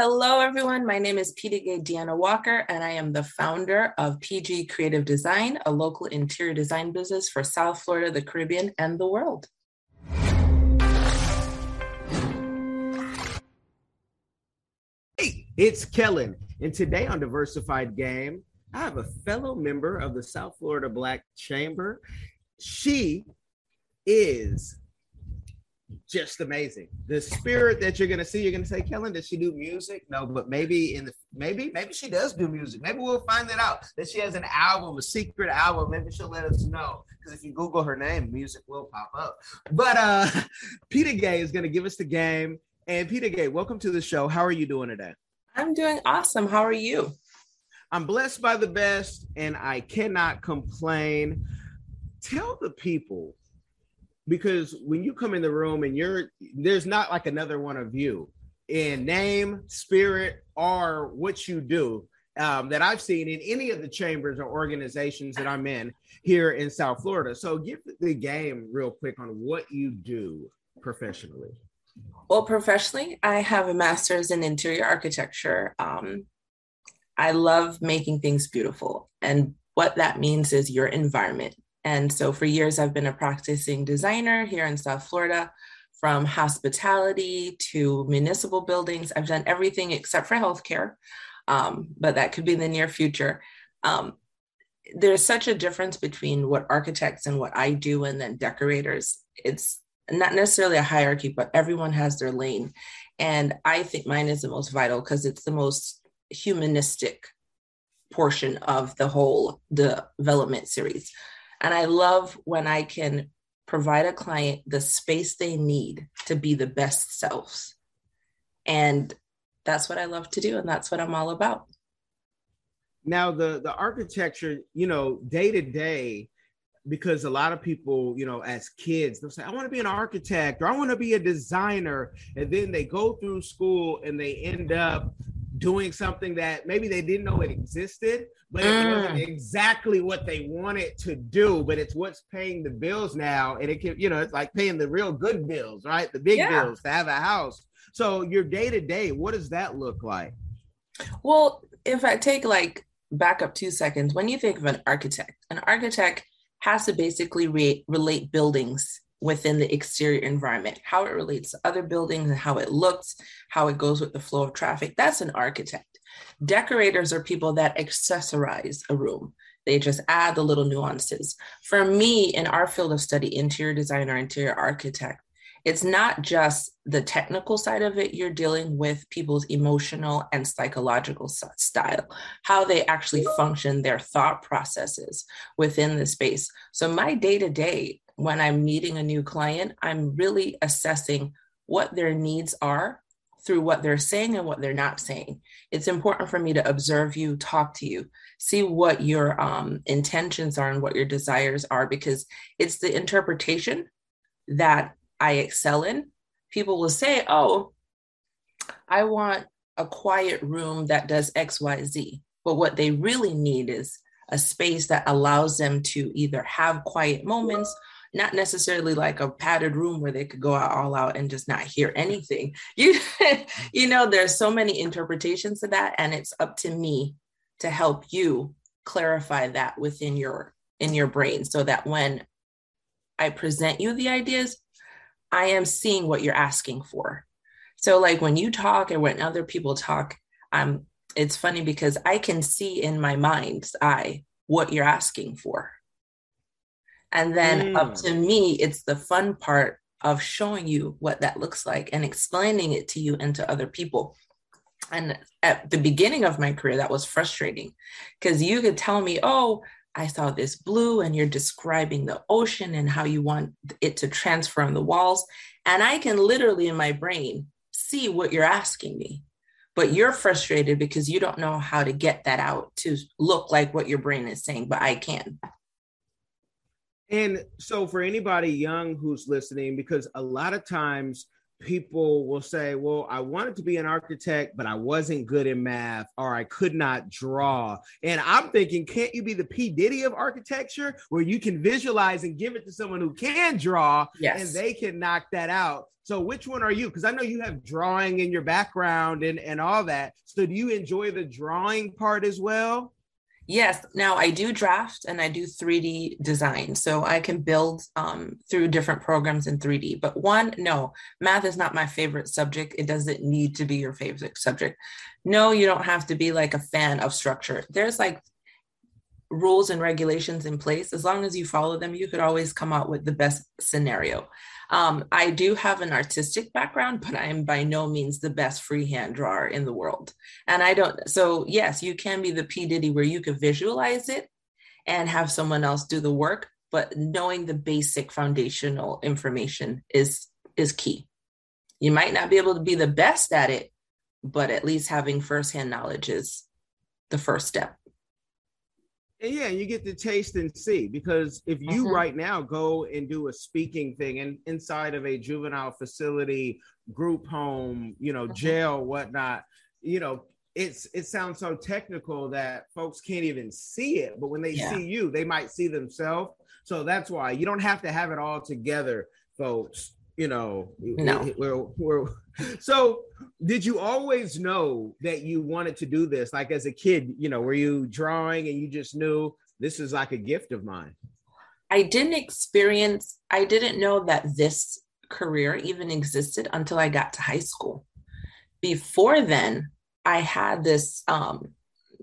Hello, everyone. My name is Gay Deanna Walker, and I am the founder of PG Creative Design, a local interior design business for South Florida, the Caribbean, and the world. Hey, it's Kellen, and today on Diversified Game, I have a fellow member of the South Florida Black Chamber. She is just amazing. The spirit that you're gonna see, you're gonna say, Kellen, does she do music? No, but maybe in the maybe maybe she does do music. Maybe we'll find it out that she has an album, a secret album. Maybe she'll let us know because if you Google her name, music will pop up. But uh, Peter Gay is gonna give us the game. And Peter Gay, welcome to the show. How are you doing today? I'm doing awesome. How are you? I'm blessed by the best, and I cannot complain. Tell the people because when you come in the room and you're there's not like another one of you in name, spirit, or what you do um, that I've seen in any of the chambers or organizations that I'm in here in South Florida. So give the game real quick on what you do professionally. Well, professionally, I have a master's in interior architecture. Um, I love making things beautiful. And what that means is your environment. And so for years, I've been a practicing designer here in South Florida, from hospitality to municipal buildings. I've done everything except for healthcare, um, but that could be in the near future. Um, there's such a difference between what architects and what I do, and then decorators. It's not necessarily a hierarchy, but everyone has their lane. And I think mine is the most vital because it's the most humanistic portion of the whole development series. And I love when I can provide a client the space they need to be the best selves. And that's what I love to do. And that's what I'm all about. Now, the, the architecture, you know, day to day, because a lot of people, you know, as kids, they'll say, I want to be an architect or I want to be a designer. And then they go through school and they end up doing something that maybe they didn't know it existed, but it mm. wasn't exactly what they wanted to do, but it's what's paying the bills now. And it can, you know, it's like paying the real good bills, right? The big yeah. bills to have a house. So your day to day, what does that look like? Well, if I take like back up two seconds, when you think of an architect, an architect has to basically re- relate buildings within the exterior environment, how it relates to other buildings and how it looks, how it goes with the flow of traffic. That's an architect. Decorators are people that accessorize a room. They just add the little nuances. For me, in our field of study, interior designer, interior architect, it's not just the technical side of it. You're dealing with people's emotional and psychological style, how they actually function, their thought processes within the space. So, my day to day, when I'm meeting a new client, I'm really assessing what their needs are through what they're saying and what they're not saying. It's important for me to observe you, talk to you, see what your um, intentions are and what your desires are, because it's the interpretation that I excel in. People will say, Oh, I want a quiet room that does XYZ. But what they really need is a space that allows them to either have quiet moments not necessarily like a padded room where they could go out all out and just not hear anything. You, you know, there's so many interpretations of that, and it's up to me to help you clarify that within your in your brain so that when I present you the ideas, I am seeing what you're asking for. So like when you talk and when other people talk, um, it's funny because I can see in my mind's eye what you're asking for. And then mm. up to me, it's the fun part of showing you what that looks like and explaining it to you and to other people. And at the beginning of my career, that was frustrating because you could tell me, oh, I saw this blue, and you're describing the ocean and how you want it to transfer on the walls. And I can literally in my brain see what you're asking me. But you're frustrated because you don't know how to get that out to look like what your brain is saying, but I can. And so, for anybody young who's listening, because a lot of times people will say, Well, I wanted to be an architect, but I wasn't good in math or I could not draw. And I'm thinking, can't you be the P. Diddy of architecture where you can visualize and give it to someone who can draw yes. and they can knock that out? So, which one are you? Because I know you have drawing in your background and, and all that. So, do you enjoy the drawing part as well? Yes. Now I do draft and I do 3D design. So I can build um, through different programs in 3D. But one, no, math is not my favorite subject. It doesn't need to be your favorite subject. No, you don't have to be like a fan of structure. There's like rules and regulations in place. As long as you follow them, you could always come out with the best scenario. Um, I do have an artistic background, but I am by no means the best freehand drawer in the world. And I don't, so yes, you can be the P. Diddy where you could visualize it and have someone else do the work, but knowing the basic foundational information is is key. You might not be able to be the best at it, but at least having firsthand knowledge is the first step. And yeah, you get to taste and see because if you mm-hmm. right now go and do a speaking thing and inside of a juvenile facility, group home, you know, mm-hmm. jail, whatnot, you know, it's it sounds so technical that folks can't even see it. But when they yeah. see you, they might see themselves. So that's why you don't have to have it all together, folks you know no. we're, we're, so did you always know that you wanted to do this? Like as a kid you know were you drawing and you just knew this is like a gift of mine i didn't experience i didn't know that this career even existed until i got to high school. Before then i had this um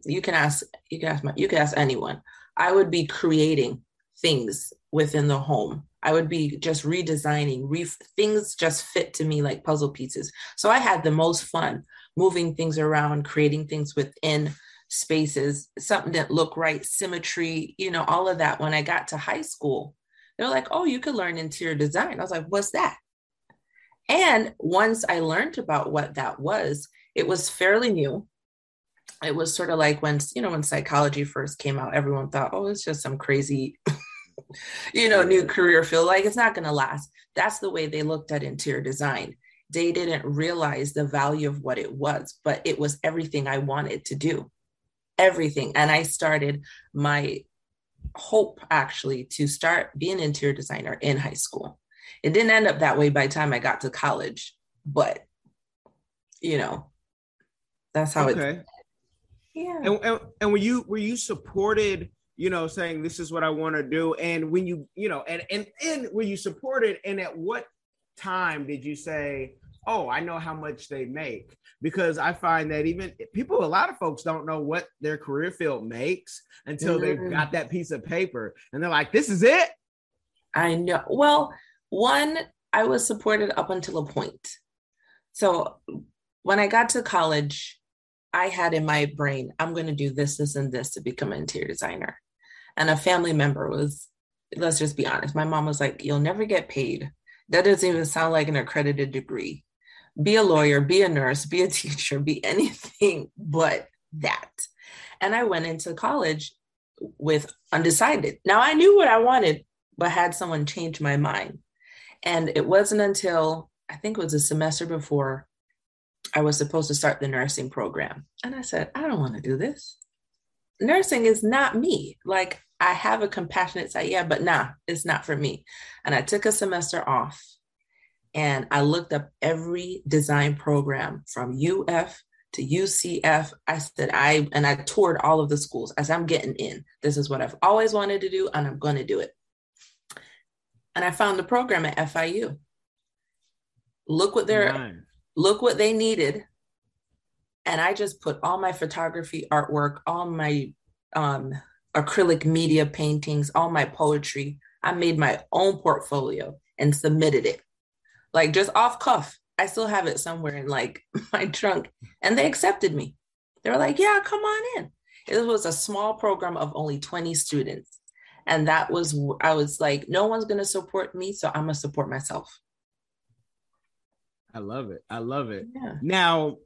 you can ask you can ask my, you can ask anyone. I would be creating things within the home I would be just redesigning, re- things just fit to me like puzzle pieces. So I had the most fun moving things around, creating things within spaces, something that looked right, symmetry, you know, all of that. When I got to high school, they're like, oh, you could learn interior design. I was like, what's that? And once I learned about what that was, it was fairly new. It was sort of like when, you know, when psychology first came out, everyone thought, oh, it's just some crazy you know, new career field. Like it's not going to last. That's the way they looked at interior design. They didn't realize the value of what it was, but it was everything I wanted to do. Everything. And I started my hope actually to start being an interior designer in high school. It didn't end up that way by the time I got to college, but you know, that's how okay. it yeah. And, and, and were you were you supported you know, saying this is what I want to do. And when you, you know, and and and when you supported, and at what time did you say, oh, I know how much they make? Because I find that even people, a lot of folks don't know what their career field makes until mm-hmm. they've got that piece of paper, and they're like, this is it. I know. Well, one, I was supported up until a point. So when I got to college, I had in my brain, I'm going to do this, this, and this to become an interior designer. And a family member was, let's just be honest, my mom was like, You'll never get paid. That doesn't even sound like an accredited degree. Be a lawyer, be a nurse, be a teacher, be anything but that. And I went into college with undecided. Now I knew what I wanted, but had someone change my mind. And it wasn't until I think it was a semester before I was supposed to start the nursing program. And I said, I don't want to do this. Nursing is not me. Like I have a compassionate side, yeah, but nah, it's not for me. And I took a semester off and I looked up every design program from UF to UCF. I said, I, and I toured all of the schools as I'm getting in. This is what I've always wanted to do, and I'm going to do it. And I found the program at FIU. Look what they're, look what they needed. And I just put all my photography artwork, all my, um, acrylic media paintings, all my poetry. I made my own portfolio and submitted it. Like just off cuff. I still have it somewhere in like my trunk. And they accepted me. They were like, yeah, come on in. It was a small program of only 20 students. And that was, I was like, no one's going to support me. So I'm going to support myself. I love it. I love it. Yeah. Now,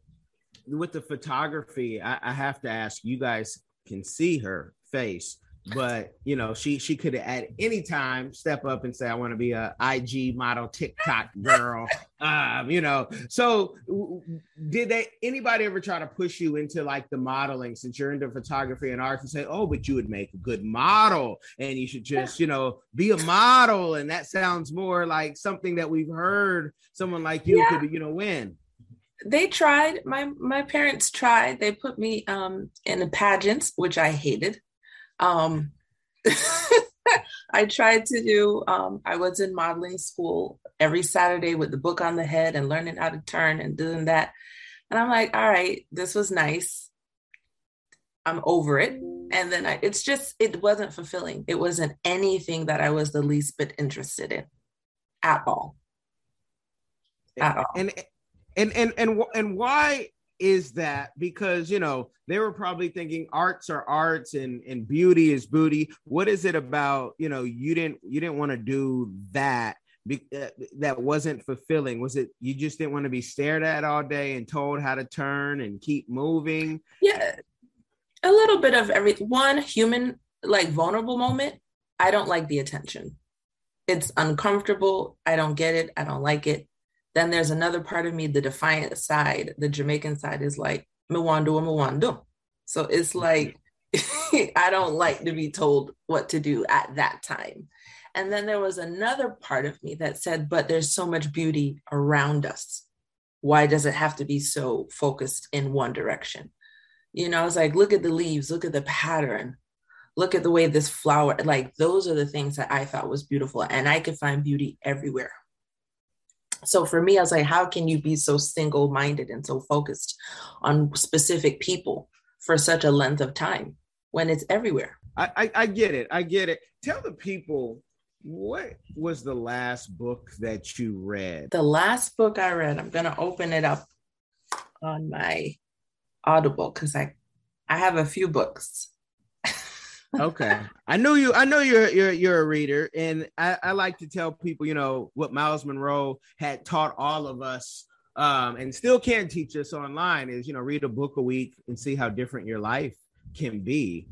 with the photography, I, I have to ask you guys can see her face. but you know she she could at any time step up and say i want to be a ig model tiktok girl um you know so did they anybody ever try to push you into like the modeling since you're into photography and art and say oh but you would make a good model and you should just you know be a model and that sounds more like something that we've heard someone like you yeah. could you know win they tried my my parents tried they put me um in the pageants which i hated um i tried to do um i was in modeling school every saturday with the book on the head and learning how to turn and doing that. And i'm like all right this was nice. I'm over it. And then I, it's just it wasn't fulfilling. It wasn't anything that i was the least bit interested in at all. At all. and and and and and why is that? Because you know they were probably thinking arts are arts and and beauty is booty what is it about you know you didn't you didn't want to do that be, uh, that wasn't fulfilling? Was it you just didn't want to be stared at all day and told how to turn and keep moving? Yeah a little bit of every one human like vulnerable moment i don't like the attention. It's uncomfortable. I don't get it. I don't like it then there's another part of me, the defiant side, the Jamaican side is like, Mwandu, Mwando. So it's mm-hmm. like, I don't like to be told what to do at that time. And then there was another part of me that said, but there's so much beauty around us. Why does it have to be so focused in one direction? You know, I was like, look at the leaves, look at the pattern, look at the way this flower, like those are the things that I thought was beautiful. And I could find beauty everywhere so for me, I was like, how can you be so single minded and so focused on specific people for such a length of time when it's everywhere? I, I, I get it. I get it. Tell the people what was the last book that you read? The last book I read, I'm going to open it up on my Audible because I, I have a few books okay. I know you. I know you're you're you're a reader, and I, I like to tell people, you know, what Myles Munroe had taught all of us, um, and still can teach us online is, you know, read a book a week and see how different your life can be.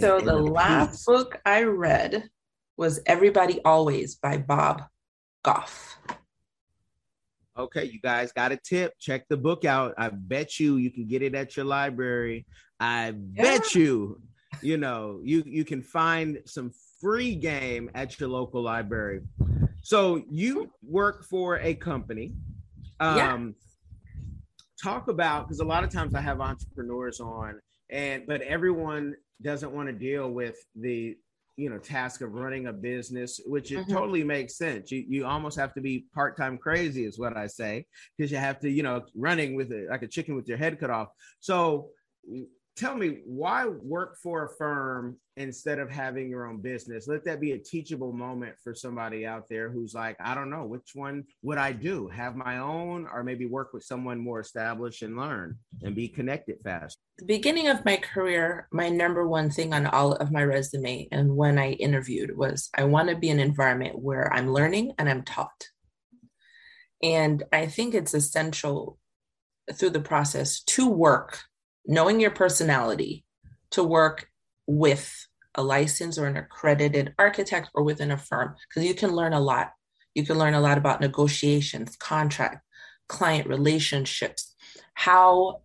So the, the last piece. book I read was Everybody Always by Bob Goff. Okay, you guys got a tip. Check the book out. I bet you you can get it at your library. I yeah. bet you you know, you you can find some free game at your local library. So you work for a company. Um, yeah. Talk about because a lot of times I have entrepreneurs on, and but everyone doesn't want to deal with the you know task of running a business which it mm-hmm. totally makes sense you you almost have to be part-time crazy is what i say because you have to you know running with it like a chicken with your head cut off so tell me why work for a firm instead of having your own business? Let that be a teachable moment for somebody out there who's like i don't know which one would i do? Have my own or maybe work with someone more established and learn and be connected fast? The beginning of my career my number one thing on all of my resume and when i interviewed was i want to be an environment where i'm learning and i'm taught. And i think it's essential through the process to work knowing your personality to work with a licensed or an accredited architect or within a firm because you can learn a lot. You can learn a lot about negotiations, contract, client relationships, how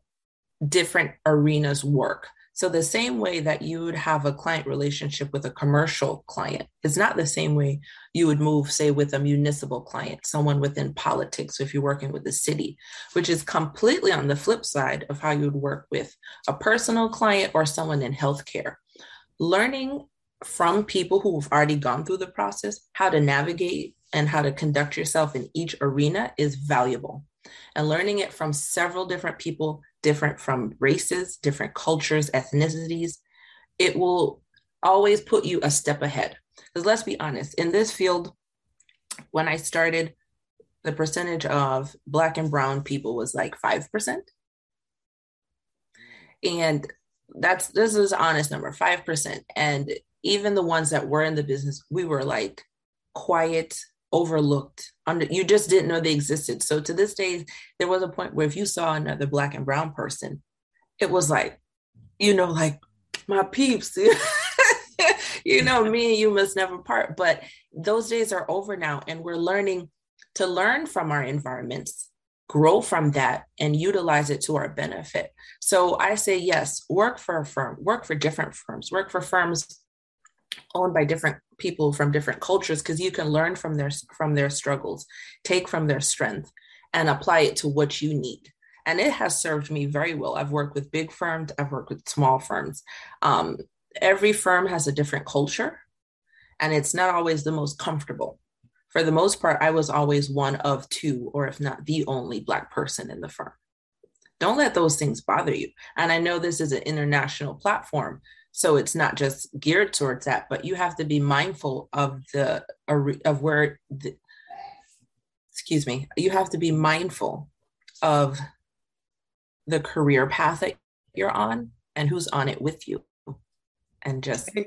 different arenas work. So, the same way that you would have a client relationship with a commercial client is not the same way you would move, say, with a municipal client, someone within politics, if you're working with the city, which is completely on the flip side of how you would work with a personal client or someone in healthcare. Learning from people who've already gone through the process how to navigate and how to conduct yourself in each arena is valuable. And learning it from several different people different from races, different cultures, ethnicities, it will always put you a step ahead. Because let's be honest, in this field, when I started, the percentage of Black and Brown people was like 5%. And that's this is honest number 5%. And even the ones that were in the business, we were like quiet, overlooked under you just didn't know they existed so to this day there was a point where if you saw another black and brown person it was like you know like my peeps you know, me and you must never part. But those days are over now, and we're learning to learn from our environments, grow from that, and utilize it to our benefit. So I say, yes, work for a firm, work for different firms, work for firms owned by different people from different cultures because you can learn from their from their struggles take from their strength and apply it to what you need. And it has served me very well. I've worked with big firms i've worked with small firms. Um, every firm has a different culture and it's not always the most comfortable. For the most part i was always one of two or if not the only black person in the firm. Don't let those things bother you. And i know this is an international platform so it's not just geared towards that but you have to be mindful of the of where the, excuse me you have to be mindful of the career path that you're on and who's on it with you and just and,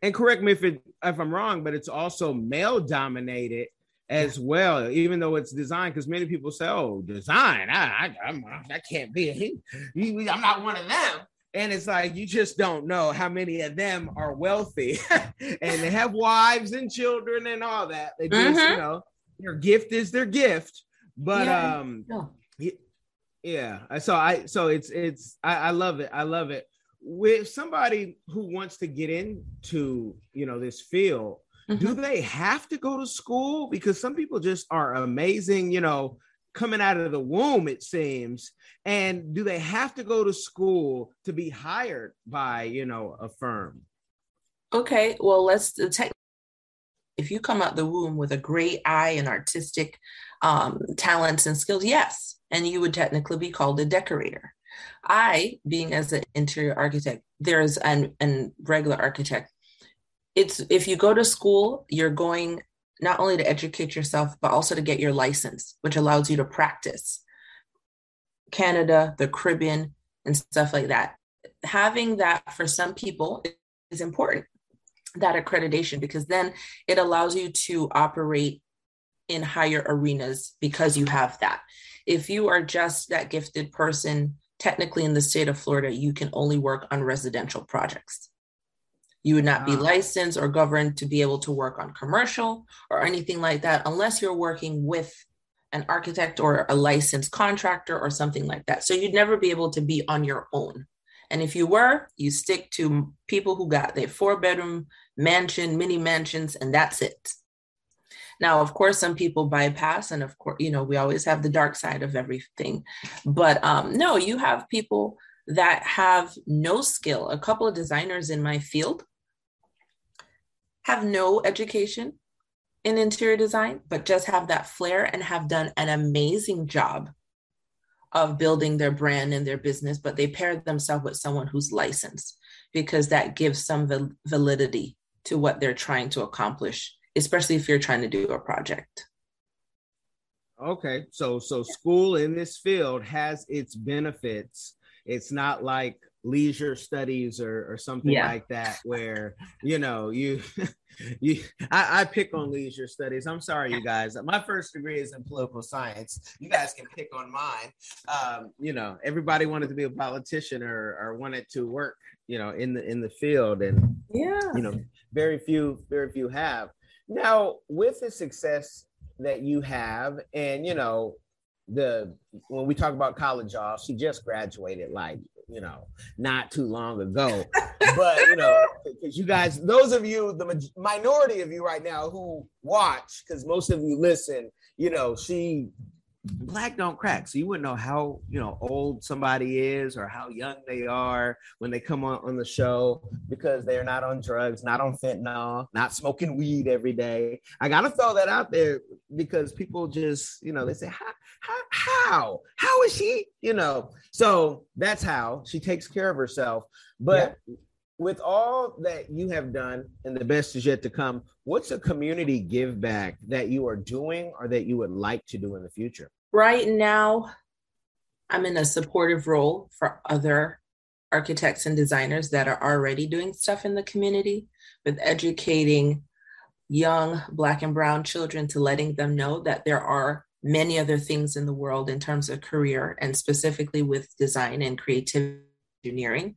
and correct me if it if i'm wrong but it's also male dominated as well, even though it's design, because many people say, "Oh, design, I, I, I'm, I can't be, I'm not one of them." And it's like you just don't know how many of them are wealthy and they have wives and children and all that. They just, mm-hmm. you know, their gift is their gift. But yeah. um yeah. yeah. So I so it's it's I, I love it. I love it. With somebody who wants to get into, you know, this field, mm-hmm. do they have to go to school? Because some people just are amazing, you know, coming out of the womb, it seems. And do they have to go to school to be hired by, you know, a firm? Okay, well, let's take. If you come out the womb with a great eye and artistic um, talents and skills, yes, and you would technically be called a decorator. I, being as an interior architect, there's an, an regular architect. It's if you go to school, you're going not only to educate yourself, but also to get your license, which allows you to practice. Canada, the Caribbean, and stuff like that. Having that for some people is important, that accreditation, because then it allows you to operate in higher arenas because you have that. If you are just that gifted person, technically in the state of Florida, you can only work on residential projects. You would not be ah. licensed or governed to be able to work on commercial or anything like that unless you're working with an architect or a licensed contractor or something like that. So you'd never be able to be on your own. And if you were, you stick to people who got their four bedroom mansion, mini mansions, and that's it. Now, of course, some people bypass, and of course, you know, we always have the dark side of everything. But um, no, you have people that have no skill. A couple of designers in my field have no education in interior design, but just have that flair and have done an amazing job of building their brand and their business, but they paired themselves with someone who's licensed because that gives some validity to what they're trying to accomplish, especially if you're trying to do a project. Okay, so so school in this field has its benefits. It's not like leisure studies or, or something yeah. like that where you know you you I, I, pick on leisure studies. I'm sorry you guys. My first degree is in political science. You guys can pick on mine. Um, you know everybody wanted to be a politician or, or wanted to work you know in the in the field and yeah. you know very few very few have. Now with the success that you have and you know the when we talk about college y'all she just graduated like you know, not too long ago. but you know, because you guys, those of you, the minority of you right now who watch, because most of you listen, you know, she black don't crack so you wouldn't know how you know old somebody is or how young they are when they come on on the show because they're not on drugs not on fentanyl not smoking weed every day i gotta throw that out there because people just you know they say how how how, is she you know? So that's how she takes care of herself. But yeah. with all that you have done and the best is yet to come, what's a community give back that you are doing or that you would like to do in the future? Right now, I'm in a supportive role for other architects and designers that are already doing stuff in the community with educating young Black and Brown children to letting them know that there are many other things in the world in terms of career and specifically with design and creativity engineering.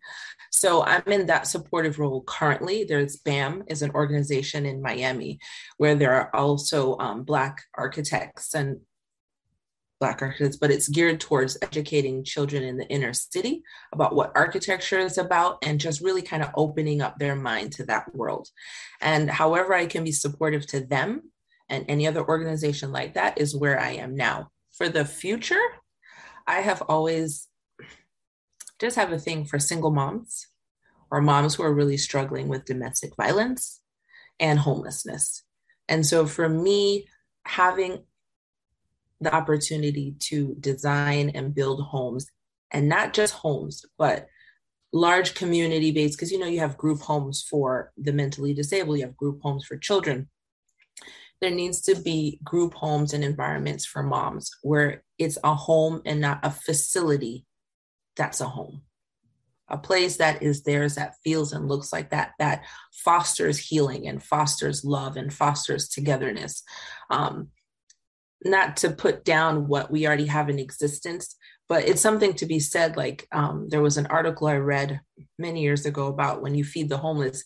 So I'm in that supportive role currently. There's BAM is an organization in Miami where there are also um, Black architects and Black architects, but it's geared towards educating children in the inner city about what architecture is about and just really kind of opening up their mind to that world. And however I can be supportive to them and any other organization like that is where I am now. For the future, I have always just have a thing for single moms or moms who are really struggling with domestic violence and homelessness. And so for me, having the opportunity to design and build homes and not just homes, but large community based, because you know, you have group homes for the mentally disabled, you have group homes for children. There needs to be group homes and environments for moms where it's a home and not a facility that's a home. A place that is theirs that feels and looks like that that fosters healing and fosters love and fosters togetherness. Um, not to put down what we already have in existence but it's something to be said like um, there was an article i read many years ago about when you feed the homeless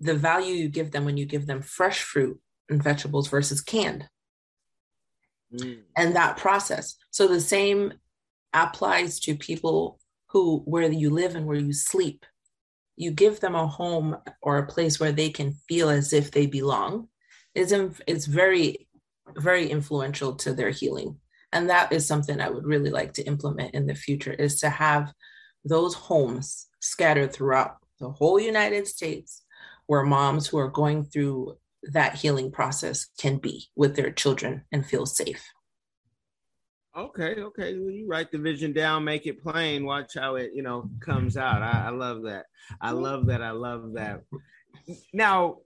the value you give them when you give them fresh fruit and vegetables versus canned. Mm. and that process. So the same applies to people who where you live and where you sleep. You give them a home or a place where they can feel as if they belong. Is it's very very influential to their healing. And that is something i would really like to implement in the future is to have those homes scattered throughout the whole united states where moms who are going through that healing process can be with their children and feel safe Okay, okay. Well, you write the vision down, make it plain. Watch how it, you know, comes out. I, I love that. I love that. I love that. Now,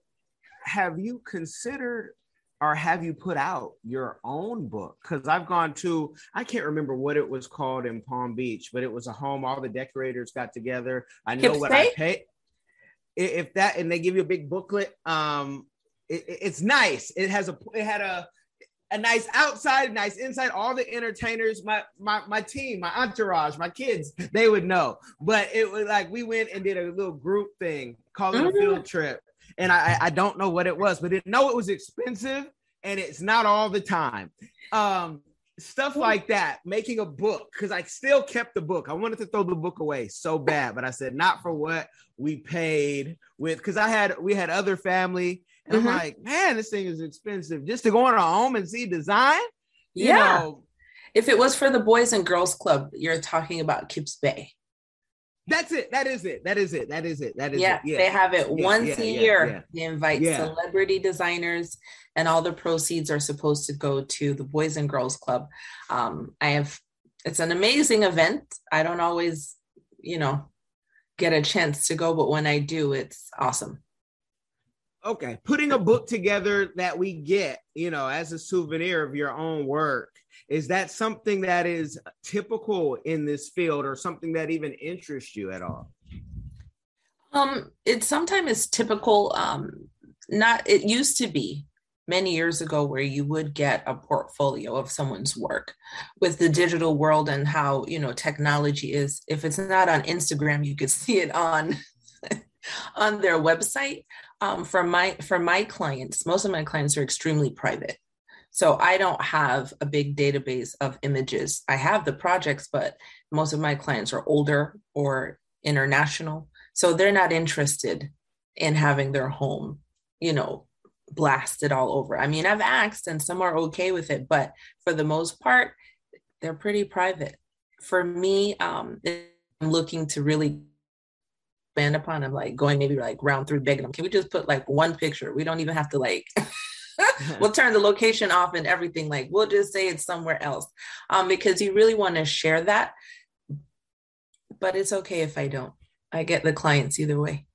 have you considered or have you put out your own book? Because I've gone to, I can't remember what it was called in Palm Beach, but it was a home. All the decorators got together. I know what I paid. If that, and they give you a big booklet. Um, it, it's nice. It has a, it had a a nice outside, nice inside. All the entertainers, my my my team, my entourage, my kids, they would know. But it was like we went and did a little group thing, called it a mm-hmm. field trip. And I I don't know what it was, but didn't know it was expensive and it's not all the time. Um, stuff like that, making a book because I still kept the book. I wanted to throw the book away so bad, but I said not for what we paid with because I had we had other family mm-hmm. I'm like, man, this thing is expensive just to go in a home and see design. yeah. Know, if it was for the Boys and Girls Club, you're talking about Kips Bay. That's it. That is it. That is it. That is it. That is yeah, it. Yeah, they have it yeah, once yeah, a year. They invite celebrity designers, and all the proceeds are supposed to go to the Boys and Girls Club. Um, I have. It's an amazing event. I don't always, you know, get a chance to go, but when I do, it's awesome okay putting a book together that we get you know as a souvenir of your own work is that something that is typical in this field or something that even interests you at all? Um it sometimes is typical um not it used to be many years ago where you would get a portfolio of someone's work with the digital world and how you know technology is. If it's not on instagram you could see it on on their website um, for my for my clients most of my clients are extremely private. So i don't have a big database of images. I have the projects but most of my clients are older or international. So they're not interested in having their home you know blasted all over. I mean i've asked and some are okay with it but for the most part they're pretty private. For me um i'm looking to really expand upon. I'm like going maybe like round three begging them, can we just put like one picture? We don't even have to like we'll turn the location off and everything. Like we'll just say it's somewhere else. Um, because you really want to share that. But it's okay if I don't. I get the clients either way.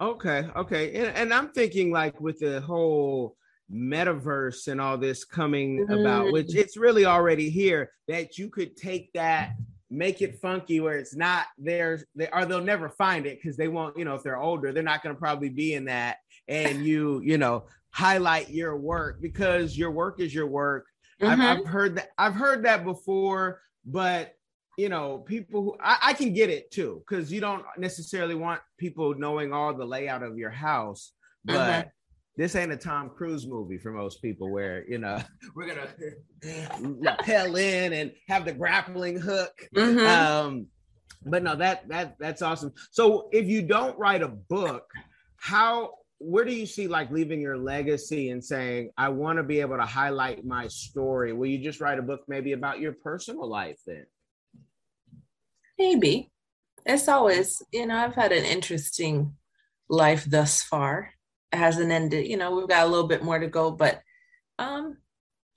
okay, okay. And, and I'm thinking like with the whole metaverse and all this coming about, which it's really already here, that you could take that make it funky where it's not there they or they'll never find it because they won't you know if they're older they're not going to probably be in that and you you know highlight your work because your work is your work mm-hmm. I've, I've, heard that i've heard that before but you know, people who I, I can get it too, because you don't necessarily want people knowing all the layout of your house, but uh-huh. This ain't a Tom Cruise movie for most people where you know we're gonna rappel in and have the grappling hook. Mm-hmm. Um, but no, that that that's awesome. So if you don't write a book, how where do you see like leaving your legacy and saying i want to be able to highlight my story will you just write a book maybe about your personal life then maybe it's always you know i've had an interesting life thus far hasn't ended you know we've got a little bit more to go but um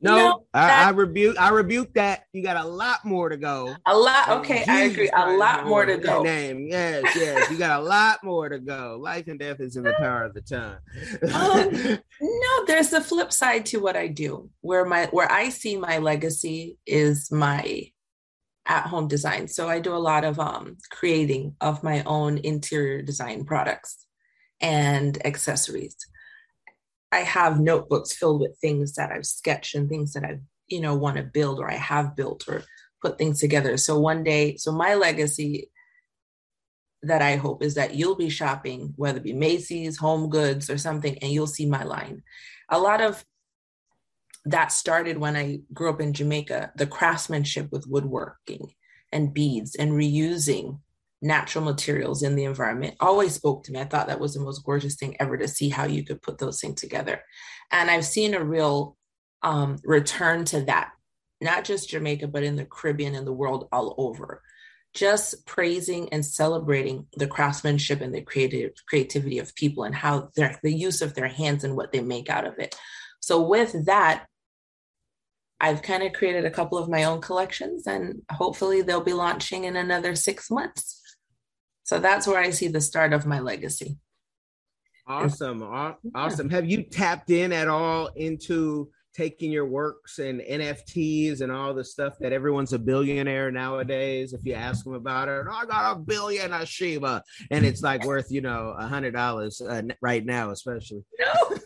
no, I, I, rebuke. I rebuke that. You got a lot more to go. A lot. Okay, I agree. A lot more to go. Name. Yes, yes. You got a lot more to go. Life and death is in the power of the tongue. um, no, there's the flip side to what I do. Where my where I see my legacy is my at home design. So I do a lot of um, creating of my own interior design products and accessories. I have notebooks filled with things that I've sketched and things that I, you know, want to build or I have built or put things together. So one day, so my legacy that I hope is that you'll be shopping, whether it be Macy's, Home Goods, or something, and you'll see my line. A lot of that started when I grew up in Jamaica, the craftsmanship with woodworking and beads and reusing natural materials in the environment always spoke to me. I thought that was the most gorgeous thing ever to see how you could put those things together. And I've seen a real um, return to that, not just Jamaica, but in the Caribbean and the world all over. Just praising and celebrating the craftsmanship and the creative creativity of people and how their the use of their hands and what they make out of it. So with that, I've kind of created a couple of my own collections and hopefully they'll be launching in another six months. So that's where I see the start of my legacy. Awesome. Awesome. Have you tapped in at all into taking your works and NFTs and all the stuff that everyone's a billionaire nowadays? If you ask them about it, oh, I got a billion of Shiba, and it's like worth, you know, a hundred dollars uh, right now, especially. No.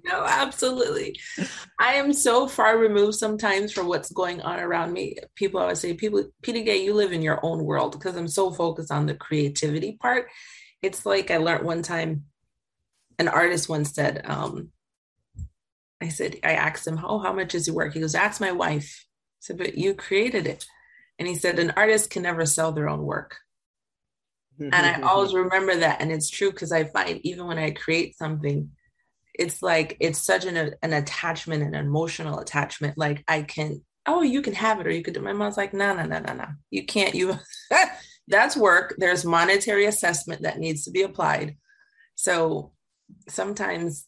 no, absolutely. I am so far removed sometimes from what's going on around me. People always say, "People, Peter Gay, you live in your own world," because I'm so focused on the creativity part. It's like I learned one time. An artist once said, um, "I said I asked him, oh, how much is your work?" He goes, "Ask my wife." I said, "But you created it," and he said, "An artist can never sell their own work." and I always remember that, and it's true because I find even when I create something it's like it's such an an attachment an emotional attachment like i can oh you can have it or you could do my mom's like no no no no no. You can't you that's work. There's monetary assessment that needs to be applied. So sometimes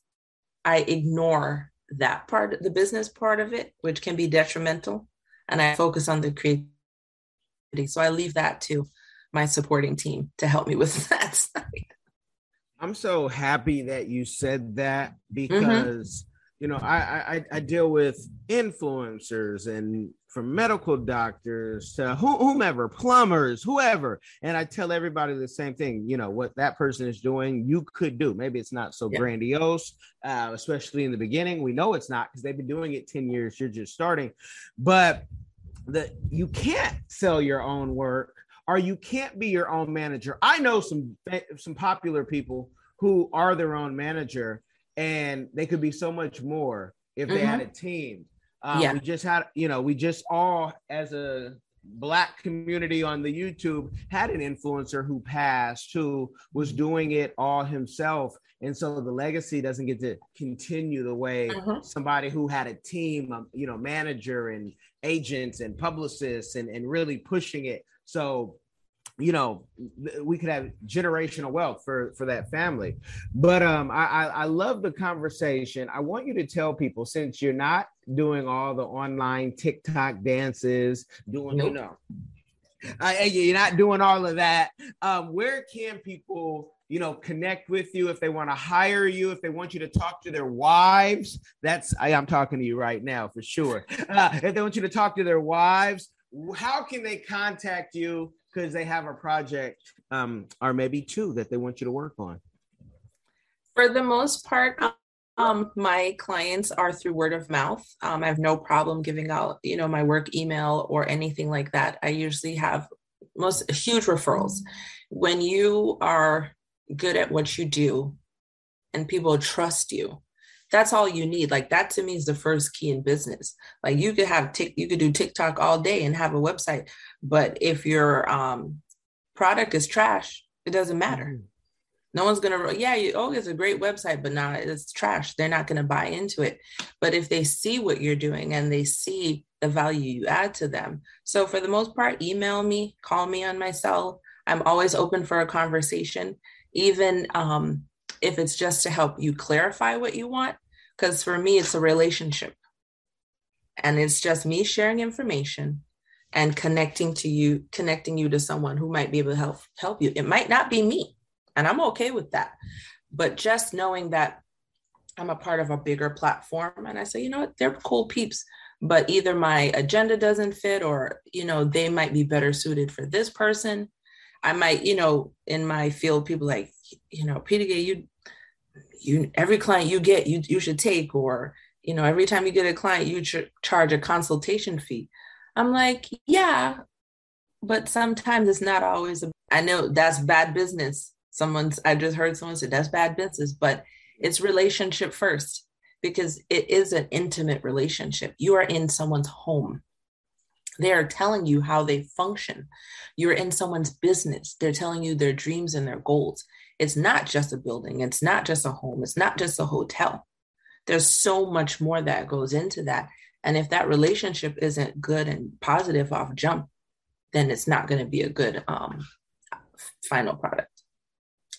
i ignore that part the business part of it which can be detrimental and i focus on the creativity. So i leave that to my supporting team to help me with that side I'm so happy that you said that mm-hmm. because mm-hmm. you know I, I I deal with influencers and from medical doctors to whomever, plumbers, whoever, and I tell everybody the same thing. You know what that person is doing, you could do. Maybe it's not so yeah. grandiose, uh, especially in the beginning. We know it's not because they've been doing it ten years. You're just starting, but the you can't sell your own work or you can't be your own manager. I know some some popular people who are their own manager, and they could be so much more if they mm-hmm. had a team. Um, yeah. We just had, you know, we just all as a black community on the YouTube had an influencer who passed who was doing it all himself. And so the legacy doesn't get to continue the way uh-huh. somebody who had a team, um, you know, manager and agents and publicists and, and really pushing it so you know we could have generational wealth for for that family. But um I, I love the conversation. I want you to tell people since you're not doing all the online tiktok dances doing nope. you know uh, you're not doing all of that. Um where can people you know connect with you if they want to hire you if they want you to talk to their wives? That's I, am talking to you right now for sure. Uh, if they want you to talk to their wives how can they contact you because they have a project um, or maybe two that they want you to work on? For the most part, Um, my clients are through word of mouth. Um, I have no problem giving out, you know, my work email or anything like that. I usually have most huge referrals. When you are good at what you do and people trust you, that's all you need. Like that to me is the first key in business. Like you could have tick, you could do TikTok all day and have a website, but if your um, product is trash, it doesn't matter. Mm-hmm. No one's gonna, yeah, you, oh, it's a great website, but now it's trash. They're not gonna buy into it. But if they see what you're doing and they see the value you add to them, so for the most part, email me, call me on my cell. I'm always open for a conversation, even um, if it's just to help you clarify what you want. Because for me, it's a relationship, and it's just me sharing information and connecting to you, connecting you to someone who might be able to help help you. It might not be me and I'm okay with that. But just knowing that I'm a part of a bigger platform and I say, you know what, they're cool peeps, but either my agenda doesn't fit or, you know, they might be better suited for this person. I might, you know, in my field, people like, you know, Peter, you, you, every client you get, you, you should take, or, you know, every time you get a client, you should charge a consultation fee. I'm like, yeah, but sometimes it's not always, a, I know that's bad business. Someone's i just heard someone say that's bad business but it's relationship first because it is an intimate relationship. You are in someone's home. They are telling you how they function. You're in someone's business. They're telling you their dreams and their goals it's not just a building. It's not just a home. It's not just a hotel. There's so much more that goes into that. And if that relationship isn't good and positive off jump then it's not going to be a good um, final product.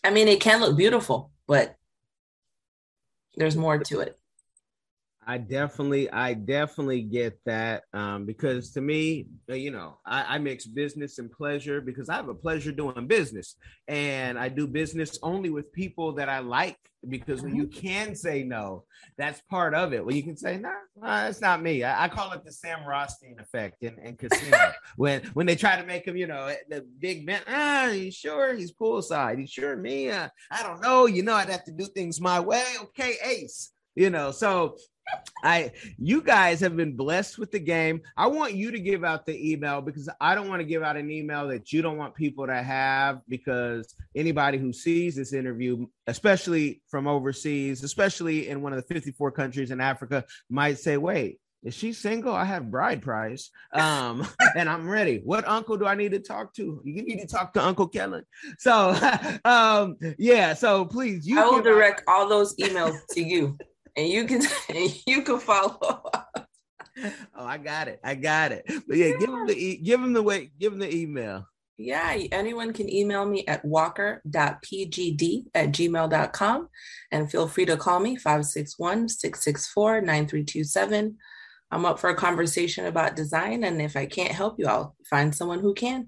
I mean, it can look beautiful, but there's more to it. I definitely, I definitely get that um, because to me, uh, you know, I, I, mix business and pleasure because I have a pleasure doing business, and I do business only with people that I like. Because when you mm-hmm. can say no, that's part of it. When you can say no, nah, that's not me. I, I, call it the Sam Rothstein effect in, in casino. when when they try to make him, you know, the big man. Ah, you sure he's poolside? You sure me? Uh, I don't know. You know, I'd have to do things my way. Okay, Ace you know so I you guys have been blessed with the game. I want you to give out the email because I don't want to give out an email that you don't want people to have because anybody who sees this interview, especially from overseas, especially in one of the 54 countries in Africa, might say, "Wait, is she single? I have bride price. Um, and I'm ready. What uncle do I need to talk to? You need to talk to Uncle Kellen. So um, yeah, so please you I will direct all those emails to you and you can you can follow up. Oh, I got it. I got it. But yeah, yeah. give them the e- give them the way give them the email. Yeah, anyone can email me at walker.pgd at gmail.com and feel free to call me 561 664 9327. I'm up for a conversation about design, and if I can't help you, I'll find someone who can.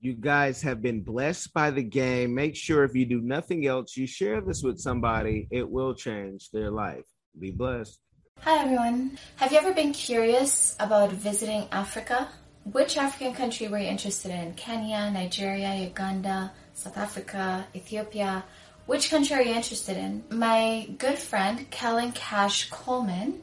You guys have been blessed by the game. Make sure if you do nothing else, you share this with somebody. It will change their life. Be blessed. Hi, everyone. Have you ever been curious about visiting Africa? Which African country were you interested in? Kenya, Nigeria, Uganda, South Africa, Ethiopia? Which country are you interested in? My good friend, Kellen Cash Coleman,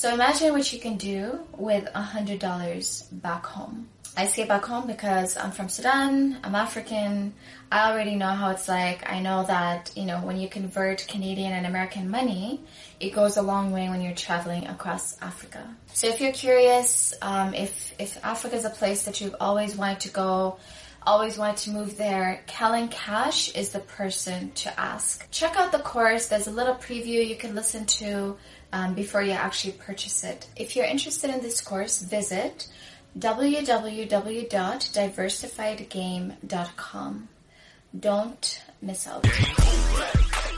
So imagine what you can do with a $100 back home. I say back home because I'm from Sudan, I'm African, I already know how it's like. I know that, you know, when you convert Canadian and American money, it goes a long way when you're traveling across Africa. So if you're curious, um, if, if Africa is a place that you've always wanted to go, always wanted to move there, Kellen Cash is the person to ask. Check out the course. There's a little preview you can listen to um, before you actually purchase it. If you're interested in this course, visit www.diversifiedgame.com. Don't miss out.